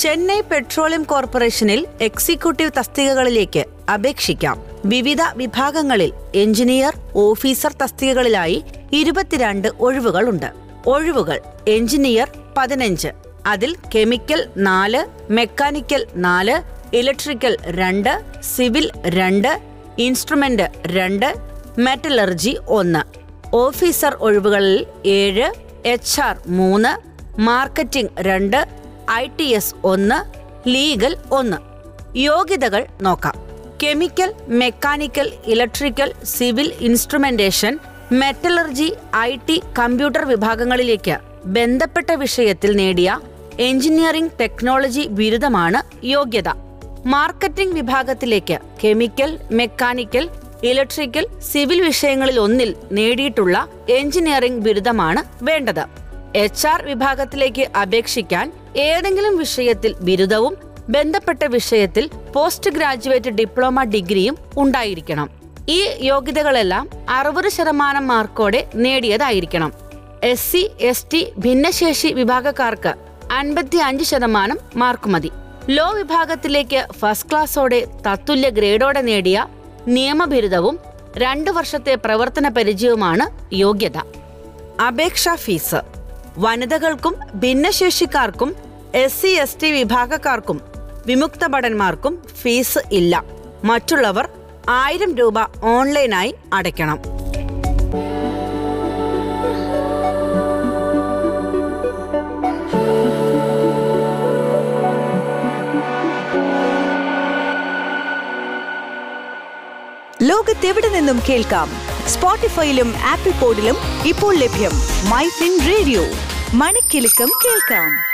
Chennai petroleum കോർപ്പറേഷനിൽ executive തസ്തികകളിലേക്ക് അപേക്ഷിക്കാം. വിവിധ വിഭാഗങ്ങളിൽ എഞ്ചിനീയർ ഓഫീസർ തസ്തികകളിലായി ഇരുപത്തിരണ്ട് ഒഴിവുകളുണ്ട്. ഒഴിവുകൾ എഞ്ചിനീയർ പതിനഞ്ച് അതിൽ കെമിക്കൽ നാല് മെക്കാനിക്കൽ നാല് ഇലക്ട്രിക്കൽ രണ്ട് സിവിൽ രണ്ട് ഇൻസ്ട്രുമെന്റ് രണ്ട് മെറ്റലർജി ഒന്ന്. ഓഫീസർ ഒഴിവുകളിൽ ഏഴ് എച്ച് ആർ മൂന്ന് മാർക്കറ്റിംഗ് രണ്ട് ഐ ടി എസ് ഒന്ന് ലീഗൽ ഒന്ന്. യോഗ്യതകൾ നോക്കാം. Chemical mechanical electrical civil instrumentation metallurgy I T computer വിഭാഗങ്ങളിലേക്ക്. ബന്ധപ്പെട്ട വിഷയത്തിൽ നേടിയ എഞ്ചിനീയറിംഗ് ടെക്നോളജി ബിരുദമാണ് യോഗ്യത. മാർക്കറ്റിംഗ് വിഭാഗത്തിലേക്ക് കെമിക്കൽ മെക്കാനിക്കൽ ഇലക്ട്രിക്കൽ സിവിൽ വിഷയങ്ങളിൽ ഒന്നിൽ നേടിയിട്ടുള്ള എഞ്ചിനീയറിംഗ് ബിരുദമാണ് വേണ്ടത്. എച്ച് ആർ വിഭാഗത്തിലേക്ക് അപേക്ഷിക്കാൻ ഏതെങ്കിലും വിഷയത്തിൽ ബിരുദവും ബന്ധപ്പെട്ട വിഷയത്തിൽ പോസ്റ്റ് ഗ്രാജുവേറ്റ് ഡിപ്ലോമ ഡിഗ്രിയും ഉണ്ടായിരിക്കണം. ഈ യോഗ്യതകളെല്ലാം അറുപത് ശതമാനം മാർക്കോടെ നേടിയതായിരിക്കണം. എസ് സി എസ് ടി ഭിന്നശേഷി വിഭാഗക്കാർക്ക് അൻപത്തി അഞ്ച് ശതമാനം മാർക്ക് മതി. ലോ വിഭാഗത്തിലേക്ക് ഫസ്റ്റ് ക്ലാസ്സോടെ തത്തുല്യ ഗ്രേഡോടെ നേടിയ നിയമബിരുദവും രണ്ടു വർഷത്തെ പ്രവർത്തന പരിചയവുമാണ് യോഗ്യത. അപേക്ഷാ ഫീസ്. വനിതകൾക്കും ഭിന്നശേഷിക്കാർക്കും എസ് സി എസ് ടി വിഭാഗക്കാർക്കും വിമുക്ത ഭടന്മാർക്കും ഫീസ് ഇല്ല. മറ്റുള്ളവർ ആയിരം രൂപ ഓൺലൈനായി അടയ്ക്കണം. ലോകത്തെവിടെ നിന്നും കേൾക്കാം? സ്പോട്ടിഫൈയിലും ആപ്പിൾ പോഡിലും ഇപ്പോൾ ലഭ്യം മൈ റേഡിയോ. മണിക്കെലക്കം കേൾക്കാം.